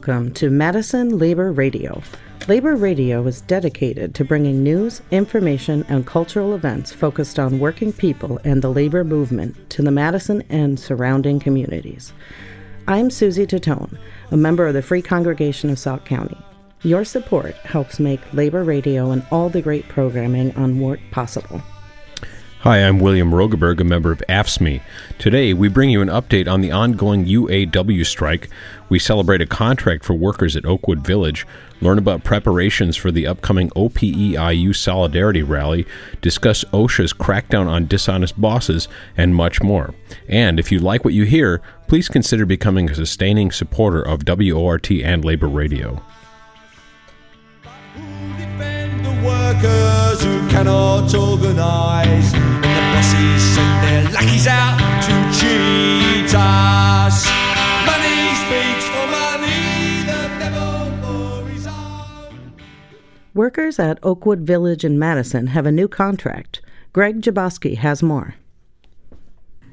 Welcome to Madison Labor Radio. Labor Radio is dedicated to bringing news, information, and cultural events focused on working people and the labor movement to the Madison and surrounding communities. I'm Susie Tatone, a member of the Free Congregation of Sauk County. Your support helps make Labor Radio and all the great programming on WORT possible. Hi, I'm William Rogeberg, a member of AFSCME. Today, we bring you an update on the ongoing UAW strike. We celebrate a contract for workers at Oakwood Village, learn about preparations for the upcoming OPEIU Solidarity Rally, discuss OSHA's crackdown on dishonest bosses, and much more. And if you like what you hear, please consider becoming a sustaining supporter of WORT and Labor Radio. Who cannot organise? Bosses send their lackeys out to cheat us. Workers at Oakwood Village in Madison have a new contract. Greg Jaboski has more.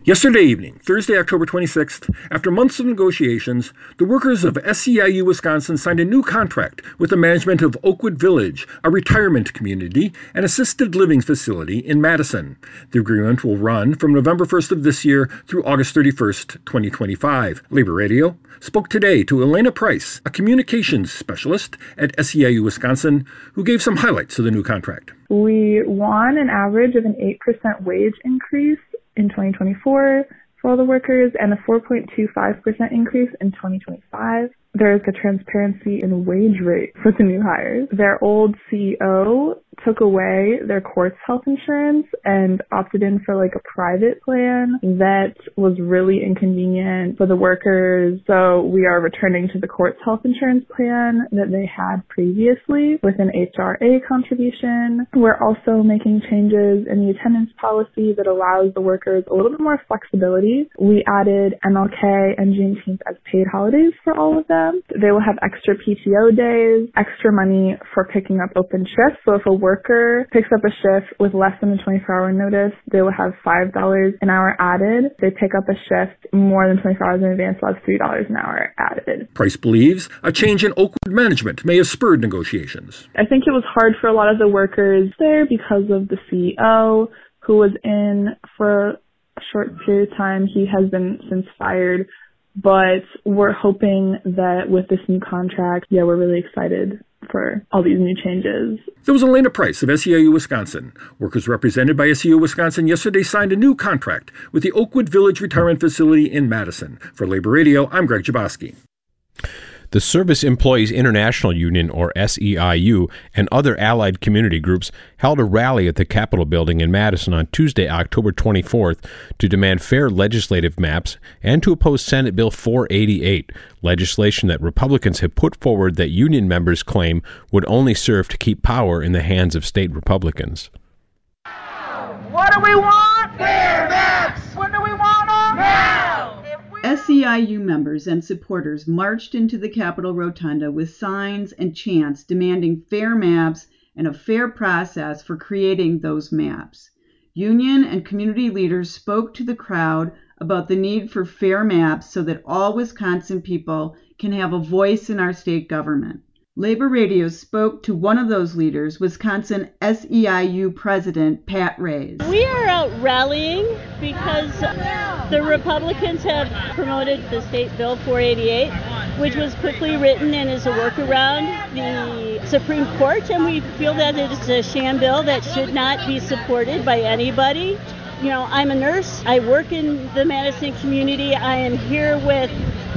Yesterday evening, Thursday, October 26th, after months of negotiations, the workers of SEIU Wisconsin signed a new contract with the management of Oakwood Village, a retirement community and assisted living facility in Madison. The agreement will run from November 1st of this year through August 31st, 2025. Labor Radio spoke today to Elena Price, a communications specialist at SEIU Wisconsin, who gave some highlights of the new contract. We won an average of an 8% wage increase in 2024 for all the workers and a 4.25% increase in 2025. There's a transparency in wage rate for the new hires. Their old CEO took away their Quartz health insurance and opted in for like a private plan that was really inconvenient for the workers. So we are returning to the Quartz health insurance plan that they had previously with an HRA contribution. We're also making changes in the attendance policy that allows the workers a little bit more flexibility. We added MLK and Juneteenth as paid holidays for all of them. They will have extra PTO days, extra money for picking up open shifts. So if a worker picks up a shift with less than a 24 hour notice, they will have $5 an hour added. If they pick up a shift more than 24 hours in advance, they'll have $3 an hour added. Price believes a change in Oakwood management may have spurred negotiations. I think it was hard for a lot of the workers there because of the CEO who was in for a short period of time. He has been since fired, but we're hoping that with this new contract, yeah, we're really excited for all these new changes. There was Elena Price of SEIU Wisconsin. Workers represented by SEIU Wisconsin yesterday signed a new contract with the Oakwood Village Retirement Facility in Madison. For Labor Radio, I'm Greg Jaboski. The Service Employees International Union, or SEIU, and other allied community groups held a rally at the Capitol building in Madison on Tuesday, October 24th, to demand fair legislative maps and to oppose Senate Bill 488, legislation that Republicans have put forward that union members claim would only serve to keep power in the hands of state Republicans. What do we want? Fair maps! When do we want them? Now! If we SEIU members and supporters marched into the Capitol Rotunda with signs and chants demanding fair maps and a fair process for creating those maps. Union and community leaders spoke to the crowd about the need for fair maps so that all Wisconsin people can have a voice in our state government. Labor Radio spoke to one of those leaders, Wisconsin SEIU President Pat Rays. We are out rallying because the Republicans have promoted the state bill 488, which was quickly written and is a workaround the Supreme Court, and we feel that it is a sham bill that should not be supported by anybody. You know, I'm a nurse. I work in the Madison community. I am here with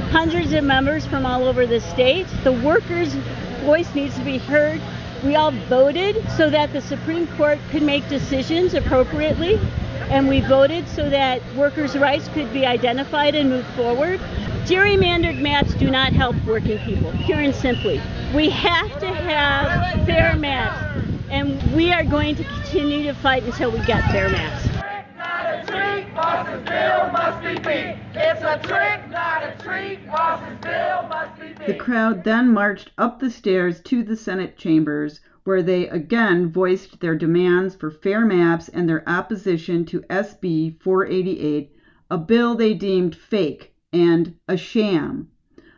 hundreds of members from all over the state. The workers' voice needs to be heard. We all voted so that the Supreme Court could make decisions appropriately, and we voted so that workers' rights could be identified and moved forward. Gerrymandered maps do not help working people, pure and simply. We have to have fair maps, and we are going to continue to fight until we get fair maps. Treat, bill must be beat. It's a trick, not a treat, bill must be beat. The crowd then marched up the stairs to the Senate chambers, where they again voiced their demands for fair maps and their opposition to SB 488, a bill they deemed fake and a sham.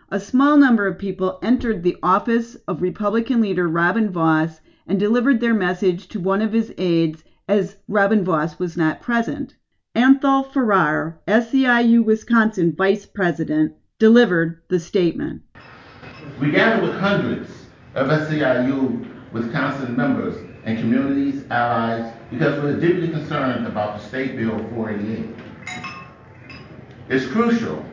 A small number of people entered the office of Republican leader Robin Vos and delivered their message to one of his aides as Robin Vos was not present. Anthol Farrar, SEIU Wisconsin Vice President, delivered the statement. We gathered with hundreds of SEIU Wisconsin members and communities, allies, because we're deeply concerned about the State Bill 488. It's crucial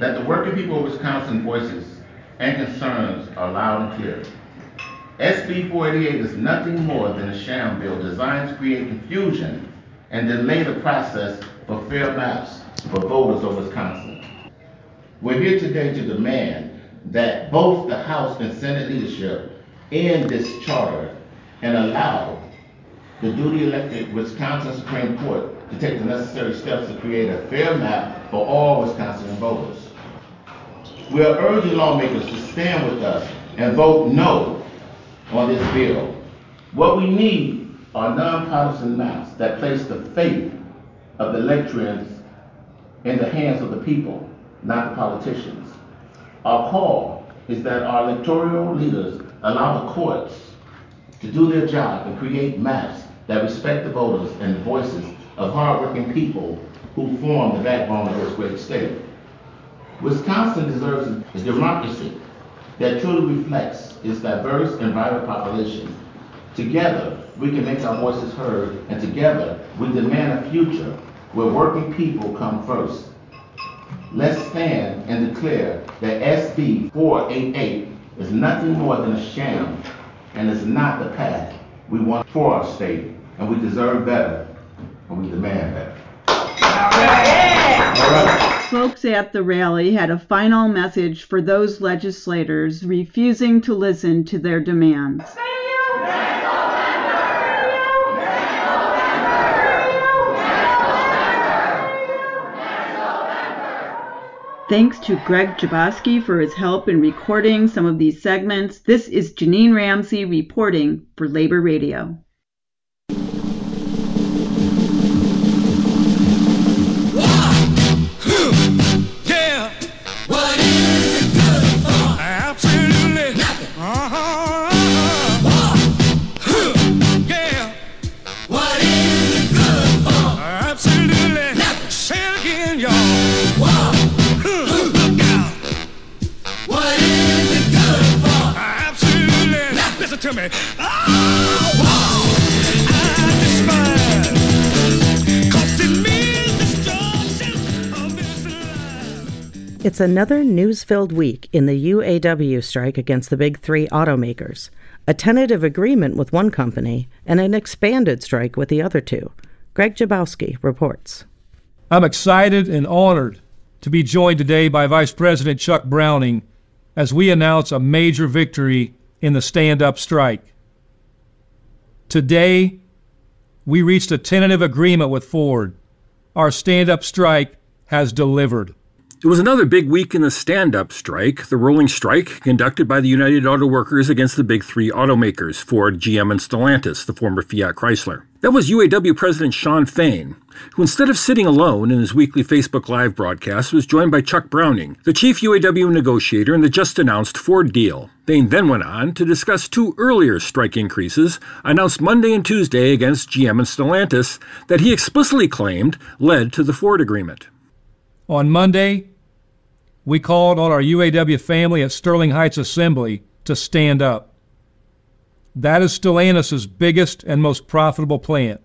that the working people of Wisconsin voices and concerns are loud and clear. SB 488 is nothing more than a sham bill designed to create confusion and delay the process for fair maps for voters of Wisconsin. We're here today to demand that both the House and Senate leadership end this charter and allow the duly elected Wisconsin Supreme Court to take the necessary steps to create a fair map for all Wisconsin voters. We are urging lawmakers to stand with us and vote no on this bill. What we need are nonpartisan maps that place the fate of the electorates in the hands of the people, not the politicians. Our call is that our electoral leaders allow the courts to do their job and create maps that respect the voters and the voices of hardworking people who form the backbone of this great state. Wisconsin deserves a democracy that truly reflects its diverse and vibrant population. Together, we can make our voices heard, and together, we demand a future where working people come first. Let's stand and declare that SB 488 is nothing more than a sham and is not the path we want for our state, and we deserve better, and we demand better. All right. Folks at the rally had a final message for those legislators refusing to listen to their demands. Thanks to Greg Jaboski for his help in recording some of these segments. This is Janine Ramsey reporting for Labor Radio. It's another news filled week in the UAW strike against the big three automakers, a tentative agreement with one company, and an expanded strike with the other two. Greg Jaboski reports. I'm excited and honored to be joined today by Vice President Chuck Browning as we announce a major victory in the stand up strike. Today, we reached a tentative agreement with Ford. Our stand up strike has delivered. It was another big week in the stand up strike, the rolling strike conducted by the United Auto Workers against the big three automakers, Ford, GM, and Stellantis, the former Fiat Chrysler. That was UAW President Shawn Fain, who instead of sitting alone in his weekly Facebook Live broadcast was joined by Chuck Browning, the chief UAW negotiator in the just announced Ford deal. Fain then went on to discuss two earlier strike increases announced Monday and Tuesday against GM and Stellantis that he explicitly claimed led to the Ford agreement. On Monday, we called on our UAW family at Sterling Heights Assembly to stand up. That is Stellantis' biggest and most profitable plant.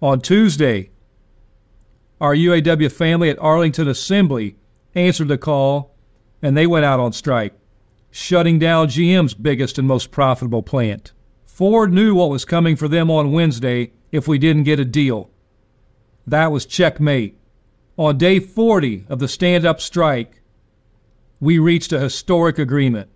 On Tuesday, our UAW family at Arlington Assembly answered the call and they went out on strike, shutting down GM's biggest and most profitable plant. Ford knew what was coming for them on Wednesday if we didn't get a deal. That was checkmate. On day 40 of the stand up strike, we reached a historic agreement.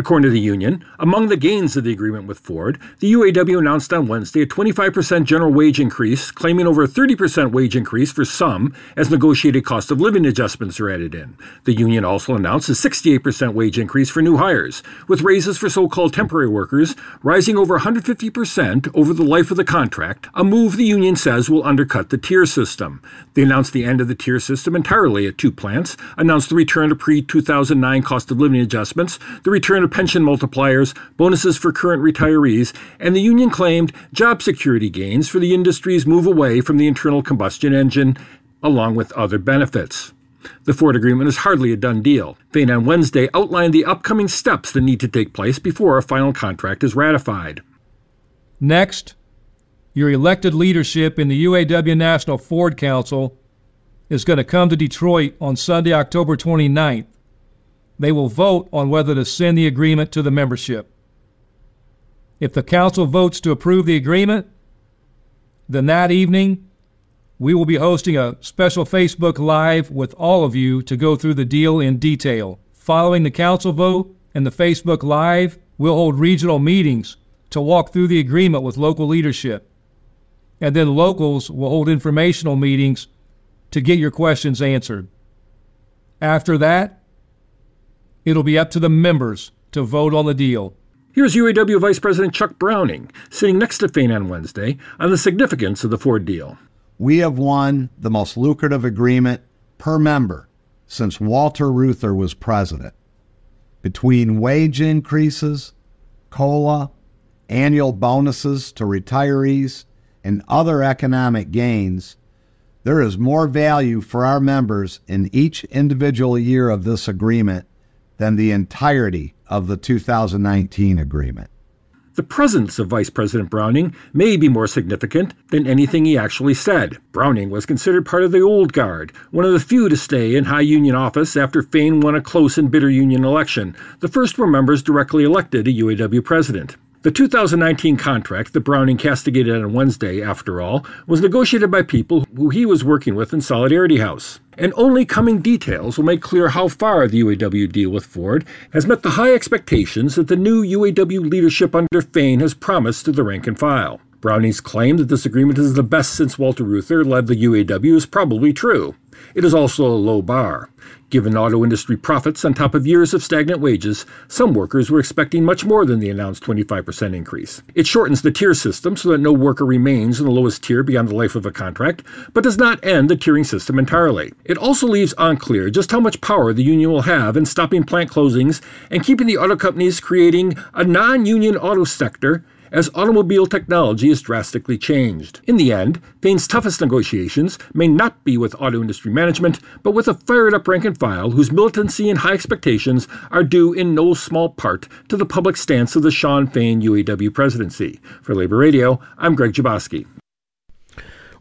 According to the union, among the gains of the agreement with Ford, the UAW announced on Wednesday a 25% general wage increase, claiming over a 30% wage increase for some as negotiated cost of living adjustments are added in. The union also announced a 68% wage increase for new hires, with raises for so called temporary workers rising over 150% over the life of the contract, a move the union says will undercut the tier system. They announced the end of the tier system entirely at two plants, announced the return to pre 2009 cost of living adjustments, the return of pension multipliers, bonuses for current retirees, and the union claimed job security gains for the industry's move away from the internal combustion engine, along with other benefits. The Ford agreement is hardly a done deal. Fain on Wednesday outlined the upcoming steps that need to take place before a final contract is ratified. Next, your elected leadership in the UAW National Ford Council is going to come to Detroit on Sunday, October 29th they will vote on whether to send the agreement to the membership. If the council votes to approve the agreement, then that evening we will be hosting a special Facebook Live with all of you to go through the deal in detail. Following the council vote and the Facebook Live, we'll hold regional meetings to walk through the agreement with local leadership. And then locals will hold informational meetings to get your questions answered. After that, It'll be up to the members to vote on the deal. Here's UAW Vice President Chuck Browning sitting next to Fain on Wednesday on the significance of the Ford deal. We have won the most lucrative agreement per member since Walter Reuther was president. Between wage increases, COLA, annual bonuses to retirees, and other economic gains, there is more value for our members in each individual year of this agreement than the entirety of the 2019 agreement. The presence of Vice President Browning may be more significant than anything he actually said. Browning was considered part of the old guard, one of the few to stay in high union office after Fain won a close and bitter union election. The first were members directly elected a UAW president. The 2019 contract that Browning castigated on Wednesday, after all, was negotiated by people who he was working with in Solidarity House. And only coming details will make clear how far the UAW deal with Ford has met the high expectations that the new UAW leadership under Fain has promised to the rank and file. Browning's claim that this agreement is the best since Walter Reuther led the UAW is probably true. It is also a low bar. Given auto industry profits on top of years of stagnant wages, some workers were expecting much more than the announced 25% increase. It shortens the tier system so that no worker remains in the lowest tier beyond the life of a contract, but does not end the tiering system entirely. It also leaves unclear just how much power the union will have in stopping plant closings and keeping the auto companies creating a non union auto sector as automobile technology has drastically changed. In the end, Fain's toughest negotiations may not be with auto industry management, but with a fired up rank and file whose militancy and high expectations are due in no small part to the public stance of the Shawn Fain UAW presidency. For Labor Radio, I'm Greg Jaboski.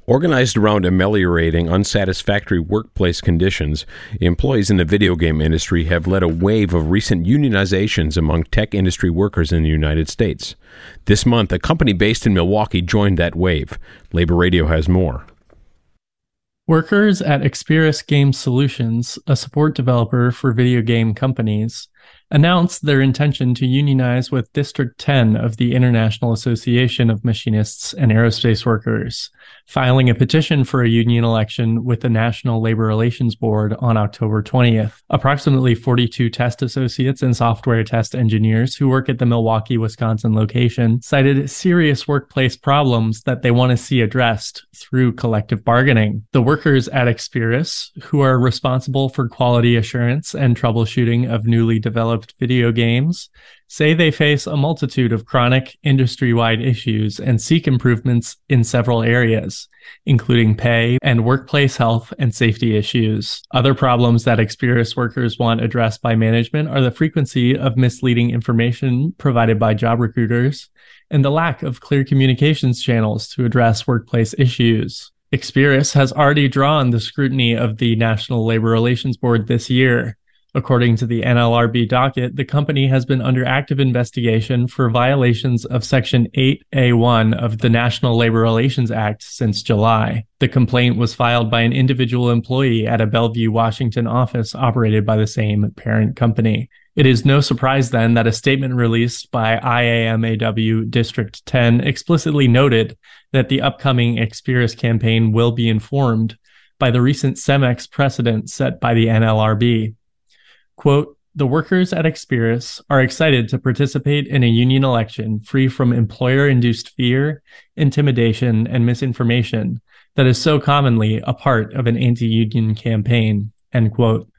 Organized around ameliorating unsatisfactory workplace conditions, employees in the video game industry have led a wave of recent unionizations among tech industry workers in the United States. This month, a company based in Milwaukee joined that wave. Labor Radio has more. Workers at Experis Game Solutions, a support developer for video game companies, announced their intention to unionize with District 10 of the International Association of Machinists and Aerospace Workers, filing a petition for a union election with the National Labor Relations Board on October 20th. Approximately 42 test associates and software test engineers who work at the Milwaukee, Wisconsin location cited serious workplace problems that they want to see addressed through collective bargaining. The workers at Experis, who are responsible for quality assurance and troubleshooting of newly developed video games say they face a multitude of chronic industry wide issues and seek improvements in several areas, including pay and workplace health and safety issues. Other problems that Experis workers want addressed by management are the frequency of misleading information provided by job recruiters and the lack of clear communications channels to address workplace issues. Experis has already drawn the scrutiny of the National Labor Relations Board this year, According to the NLRB docket, the company has been under active investigation for violations of Section 8A1 of the National Labor Relations Act since July. The complaint was filed by an individual employee at a Bellevue, Washington office operated by the same parent company. It is no surprise then that a statement released by IAMAW District 10 explicitly noted that the upcoming Experis campaign will be informed by the recent CEMEX precedent set by the NLRB. Quote, the workers at Experis are excited to participate in a union election free from employer induced fear, intimidation, and misinformation that is so commonly a part of an anti union campaign. End quote.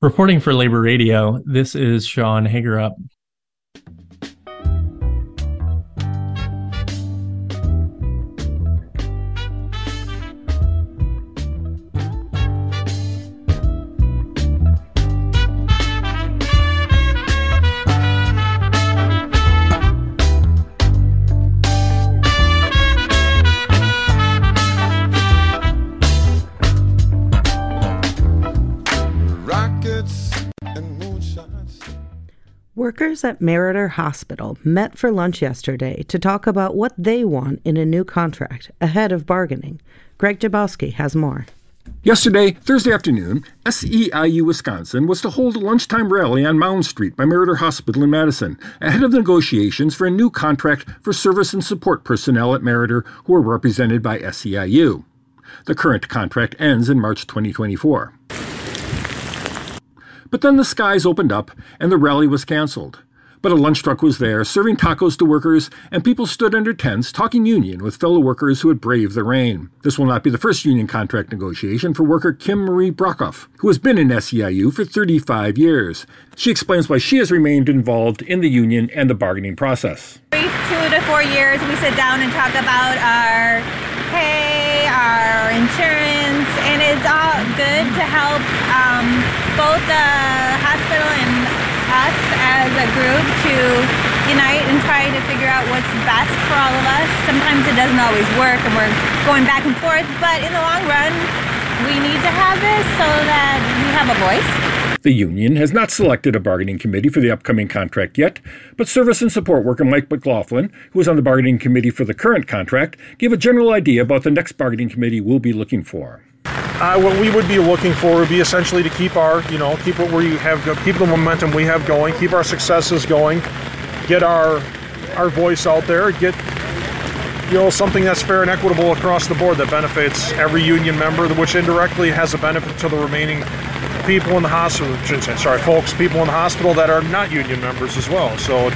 Reporting for Labor Radio, this is Sean Hagerup. Workers at Meriter Hospital met for lunch yesterday to talk about what they want in a new contract ahead of bargaining. Greg Jabowski has more. Yesterday, Thursday afternoon, SEIU Wisconsin was to hold a lunchtime rally on Mound Street by Meriter Hospital in Madison, ahead of negotiations for a new contract for service and support personnel at Meriter who are represented by SEIU. The current contract ends in March 2024. But then the skies opened up and the rally was canceled. But a lunch truck was there, serving tacos to workers, and people stood under tents talking union with fellow workers who had braved the rain. This will not be the first union contract negotiation for worker Kim Marie Brockhoff, who has been in SEIU for 35 years. She explains why she has remained involved in the union and the bargaining process. Every two to four years, we sit down and talk about our pay, our insurance, and it's all good to help both the hospital and us as a group to unite and try to figure out what's best for all of us. Sometimes it doesn't always work and we're going back and forth, but in the long run, we need to have this so that we have a voice. The union has not selected a bargaining committee for the upcoming contract yet, but service and support worker Mike McLaughlin, who is on the bargaining committee for the current contract, gave a general idea about the next bargaining committee we'll be looking for. Uh, what we would be looking for would be essentially to keep our, you know, keep what we have, keep the momentum we have going, keep our successes going, get our our voice out there, get you know something that's fair and equitable across the board that benefits every union member, which indirectly has a benefit to the remaining people in the hospital, sorry, folks, people in the hospital that are not union members as well. So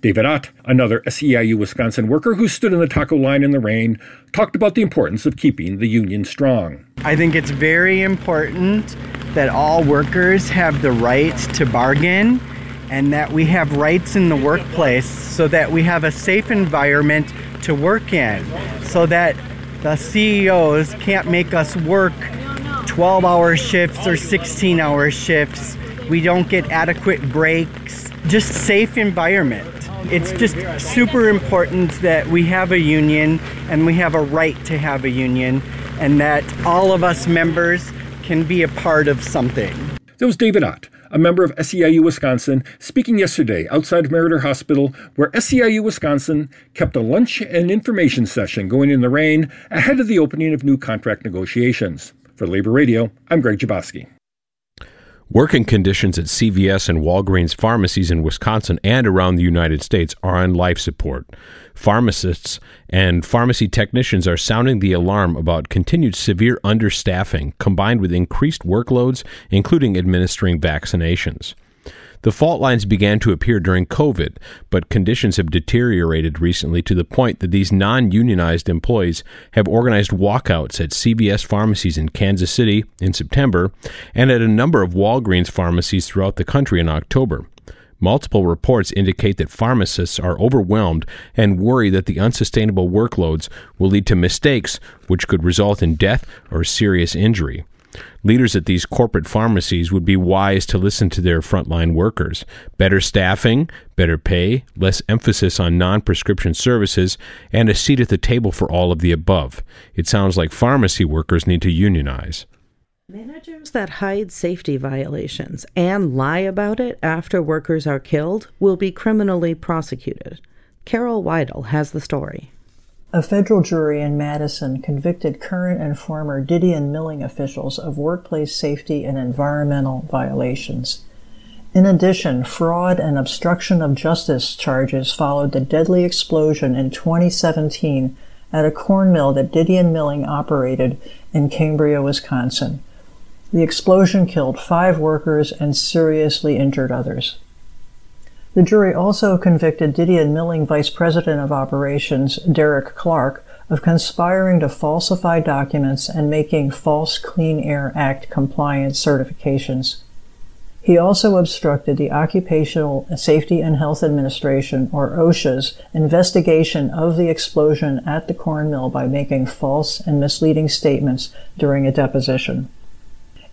David Ott, another SEIU Wisconsin worker who stood in the taco line in the rain, talked about the importance of keeping the union strong. I think it's very important that all workers have the right to bargain and that we have rights in the workplace so that we have a safe environment to work in, so that the CEOs can't make us work 12 hour shifts or 16 hour shifts. We don't get adequate breaks. Just safe environment. It's just super important that we have a union and we have a right to have a union and that all of us members can be a part of something. That was David Ott, a member of SEIU Wisconsin, speaking yesterday outside of Meriter Hospital, where SEIU Wisconsin kept a lunch and information session going in the rain ahead of the opening of new contract negotiations. For Labor Radio, I'm Greg Jabowski. Working conditions at CVS and Walgreens pharmacies in Wisconsin and around the United States are on life support. Pharmacists and pharmacy technicians are sounding the alarm about continued severe understaffing combined with increased workloads, including administering vaccinations. The fault lines began to appear during COVID, but conditions have deteriorated recently to the point that these non unionized employees have organized walkouts at CVS pharmacies in Kansas City in September and at a number of Walgreens pharmacies throughout the country in October. Multiple reports indicate that pharmacists are overwhelmed and worry that the unsustainable workloads will lead to mistakes which could result in death or serious injury. Leaders at these corporate pharmacies would be wise to listen to their frontline workers. Better staffing, better pay, less emphasis on non prescription services, and a seat at the table for all of the above. It sounds like pharmacy workers need to unionize. Managers that hide safety violations and lie about it after workers are killed will be criminally prosecuted. Carol Weidel has the story. A federal jury in Madison convicted current and former Didion Milling officials of workplace safety and environmental violations. In addition, fraud and obstruction of justice charges followed the deadly explosion in 2017 at a corn mill that Didion Milling operated in Cambria, Wisconsin. The explosion killed five workers and seriously injured others. The jury also convicted Didion Milling Vice President of Operations Derek Clark of conspiring to falsify documents and making false Clean Air Act compliance certifications. He also obstructed the Occupational Safety and Health Administration, or OSHA's, investigation of the explosion at the corn mill by making false and misleading statements during a deposition.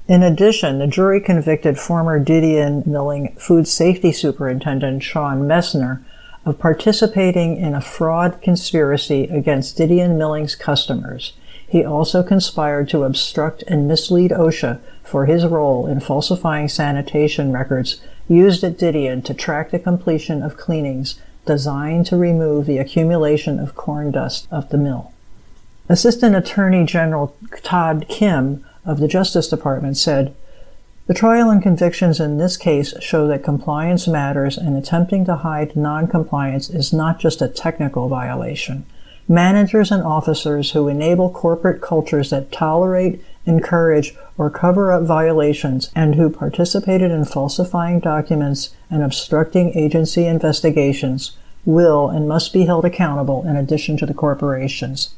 In addition, the jury convicted former Didion Milling Food Safety Superintendent Sean Messner of participating in a fraud conspiracy against Didion Milling's customers. He also conspired to obstruct and mislead OSHA for his role in falsifying sanitation records used at Didion to track the completion of cleanings designed to remove the accumulation of corn dust of the mill. Assistant Attorney General Todd Kim of the Justice Department said, the trial and convictions in this case show that compliance matters and attempting to hide noncompliance is not just a technical violation. Managers and officers who enable corporate cultures that tolerate, encourage, or cover up violations and who participated in falsifying documents and obstructing agency investigations will and must be held accountable in addition to the corporations.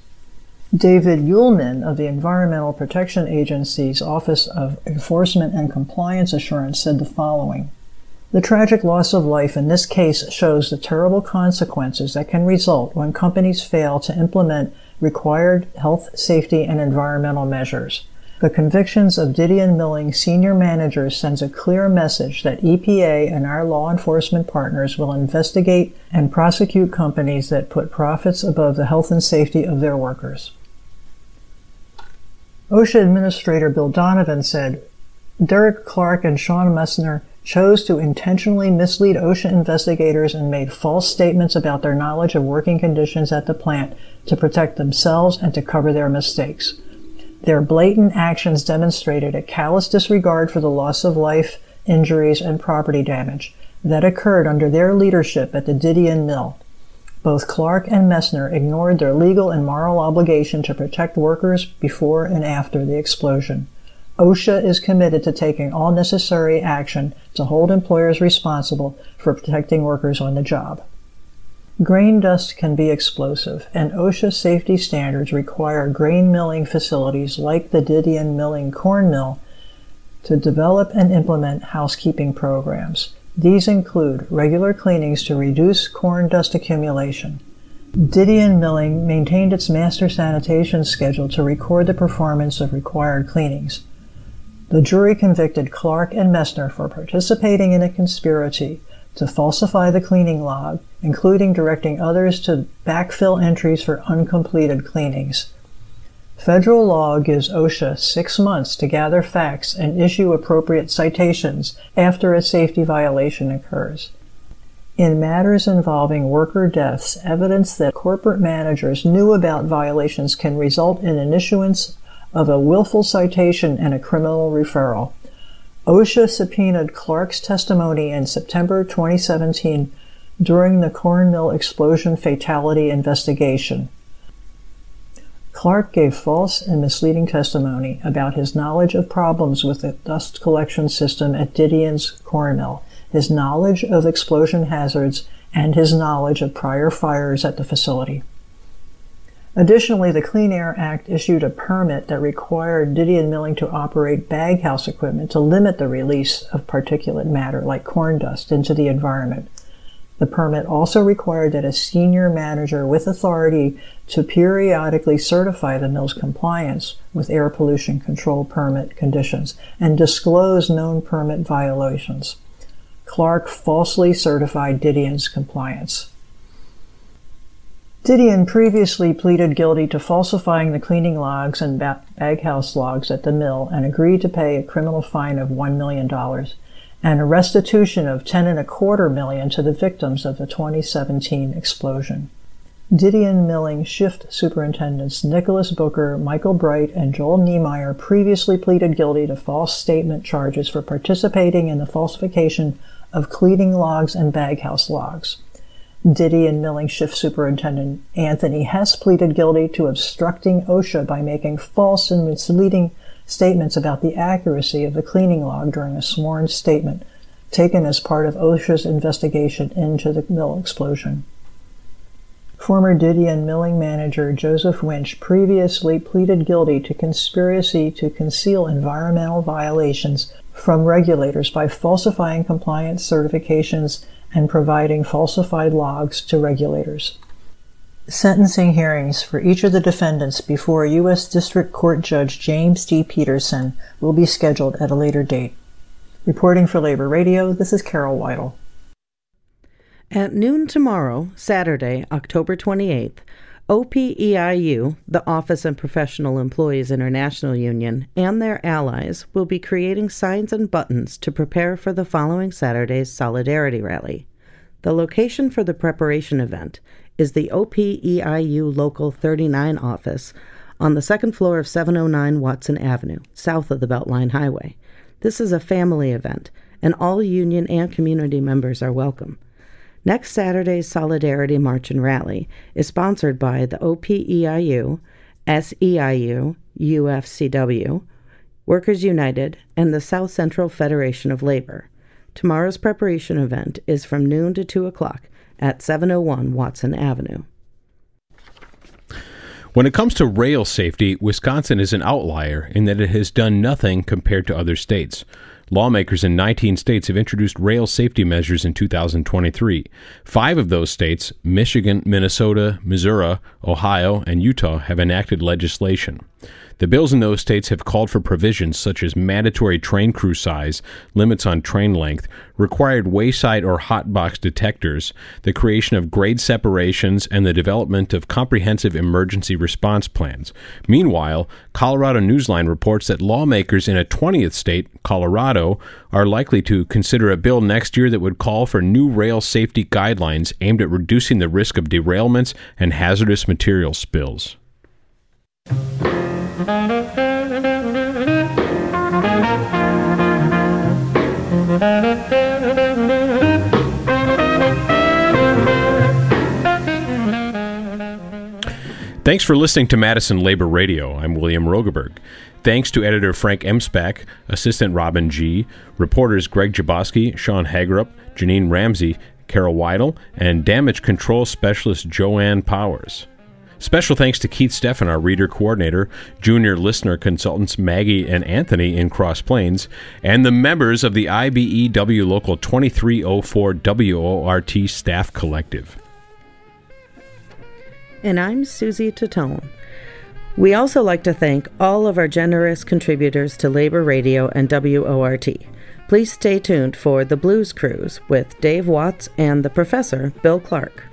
David Uhlmann of the Environmental Protection Agency's Office of Enforcement and Compliance Assurance said the following the tragic loss of life in this case shows the terrible consequences that can result when companies fail to implement required health, safety, and environmental measures. The convictions of Didion Milling senior managers sends a clear message that EPA and our law enforcement partners will investigate and prosecute companies that put profits above the health and safety of their workers. OSHA Administrator Bill Donovan said, Derek Clark and Sean Messner chose to intentionally mislead OSHA investigators and made false statements about their knowledge of working conditions at the plant to protect themselves and to cover their mistakes. Their blatant actions demonstrated a callous disregard for the loss of life, injuries, and property damage that occurred under their leadership at the Didion Mill. Both Clark and Messner ignored their legal and moral obligation to protect workers before and after the explosion. OSHA is committed to taking all necessary action to hold employers responsible for protecting workers on the job. Grain dust can be explosive, and OSHA safety standards require grain milling facilities like the Didion Milling Corn Mill to develop and implement housekeeping programs. These include regular cleanings to reduce corn dust accumulation. Didion Milling maintained its master sanitation schedule to record the performance of required cleanings. The jury convicted Clark and Messner for participating in a conspiracy to falsify the cleaning log, including directing others to backfill entries for uncompleted cleanings. Federal law gives OSHA six months to gather facts and issue appropriate citations after a safety violation occurs. In matters involving worker deaths, evidence that corporate managers knew about violations can result in an issuance of a willful citation and a criminal referral. OSHA subpoenaed Clark's testimony in September 2017 during the corn mill explosion fatality investigation. Clark gave false and misleading testimony about his knowledge of problems with the dust collection system at Didion's corn mill, his knowledge of explosion hazards, and his knowledge of prior fires at the facility. Additionally, the Clean Air Act issued a permit that required Didion Milling to operate baghouse equipment to limit the release of particulate matter like corn dust into the environment. The permit also required that a senior manager with authority to periodically certify the mill's compliance with air pollution control permit conditions and disclose known permit violations. Clark falsely certified Didion's compliance. Didion previously pleaded guilty to falsifying the cleaning logs and baghouse logs at the mill and agreed to pay a criminal fine of $1 million and a restitution of ten and a quarter million to the victims of the 2017 explosion. Didion Milling shift superintendents Nicholas Booker, Michael Bright, and Joel Niemeyer previously pleaded guilty to false statement charges for participating in the falsification of cleaning logs and baghouse logs. Didion Milling shift superintendent Anthony Hess pleaded guilty to obstructing OSHA by making false and misleading statements about the accuracy of the cleaning log during a sworn statement taken as part of OSHA's investigation into the mill explosion. Former Didion milling manager Joseph Winch previously pleaded guilty to conspiracy to conceal environmental violations from regulators by falsifying compliance certifications and providing falsified logs to regulators. Sentencing hearings for each of the defendants before U.S. District Court Judge James D. Peterson will be scheduled at a later date. Reporting for Labor Radio, this is Carol Weidel. At noon tomorrow, Saturday, October 28th, OPEIU, the Office of Professional Employees International Union, and their allies will be creating signs and buttons to prepare for the following Saturday's Solidarity Rally. The location for the preparation event is the OPEIU Local 39 office on the second floor of 709 Watson Avenue, south of the Beltline Highway. This is a family event, and all union and community members are welcome. Next Saturday's Solidarity March and Rally is sponsored by the OPEIU, SEIU, UFCW, Workers United, and the South Central Federation of Labor. Tomorrow's preparation event is from noon to 2 o'clock at 701 Watson Avenue. When it comes to rail safety, Wisconsin is an outlier in that it has done nothing compared to other states. Lawmakers in 19 states have introduced rail safety measures in 2023. Five of those states, Michigan, Minnesota, Missouri, Ohio, and Utah, have enacted legislation. The bills in those states have called for provisions such as mandatory train crew size, limits on train length, required wayside or hotbox detectors, the creation of grade separations, and the development of comprehensive emergency response plans. Meanwhile, Colorado Newsline reports that lawmakers in a 20th state, Colorado, are likely to consider a bill next year that would call for new rail safety guidelines aimed at reducing the risk of derailments and hazardous material spills. Thanks for listening to Madison Labor Radio. I'm William Rogeberg. Thanks to editor Frank Emspak, assistant Robin G., reporters Greg Jaboski, Sean Hagerup, Janine Ramsey, Carol Weidel, and damage control specialist Joanne Powers. Special thanks to Keith Steffen, our reader coordinator, junior listener consultants Maggie and Anthony in Cross Plains, and the members of the IBEW Local 2304 WORT Staff Collective. And I'm Susie Tatone. We also like to thank all of our generous contributors to Labor Radio and WORT. Please stay tuned for The Blues Cruise with Dave Watts and the professor, Bill Clark.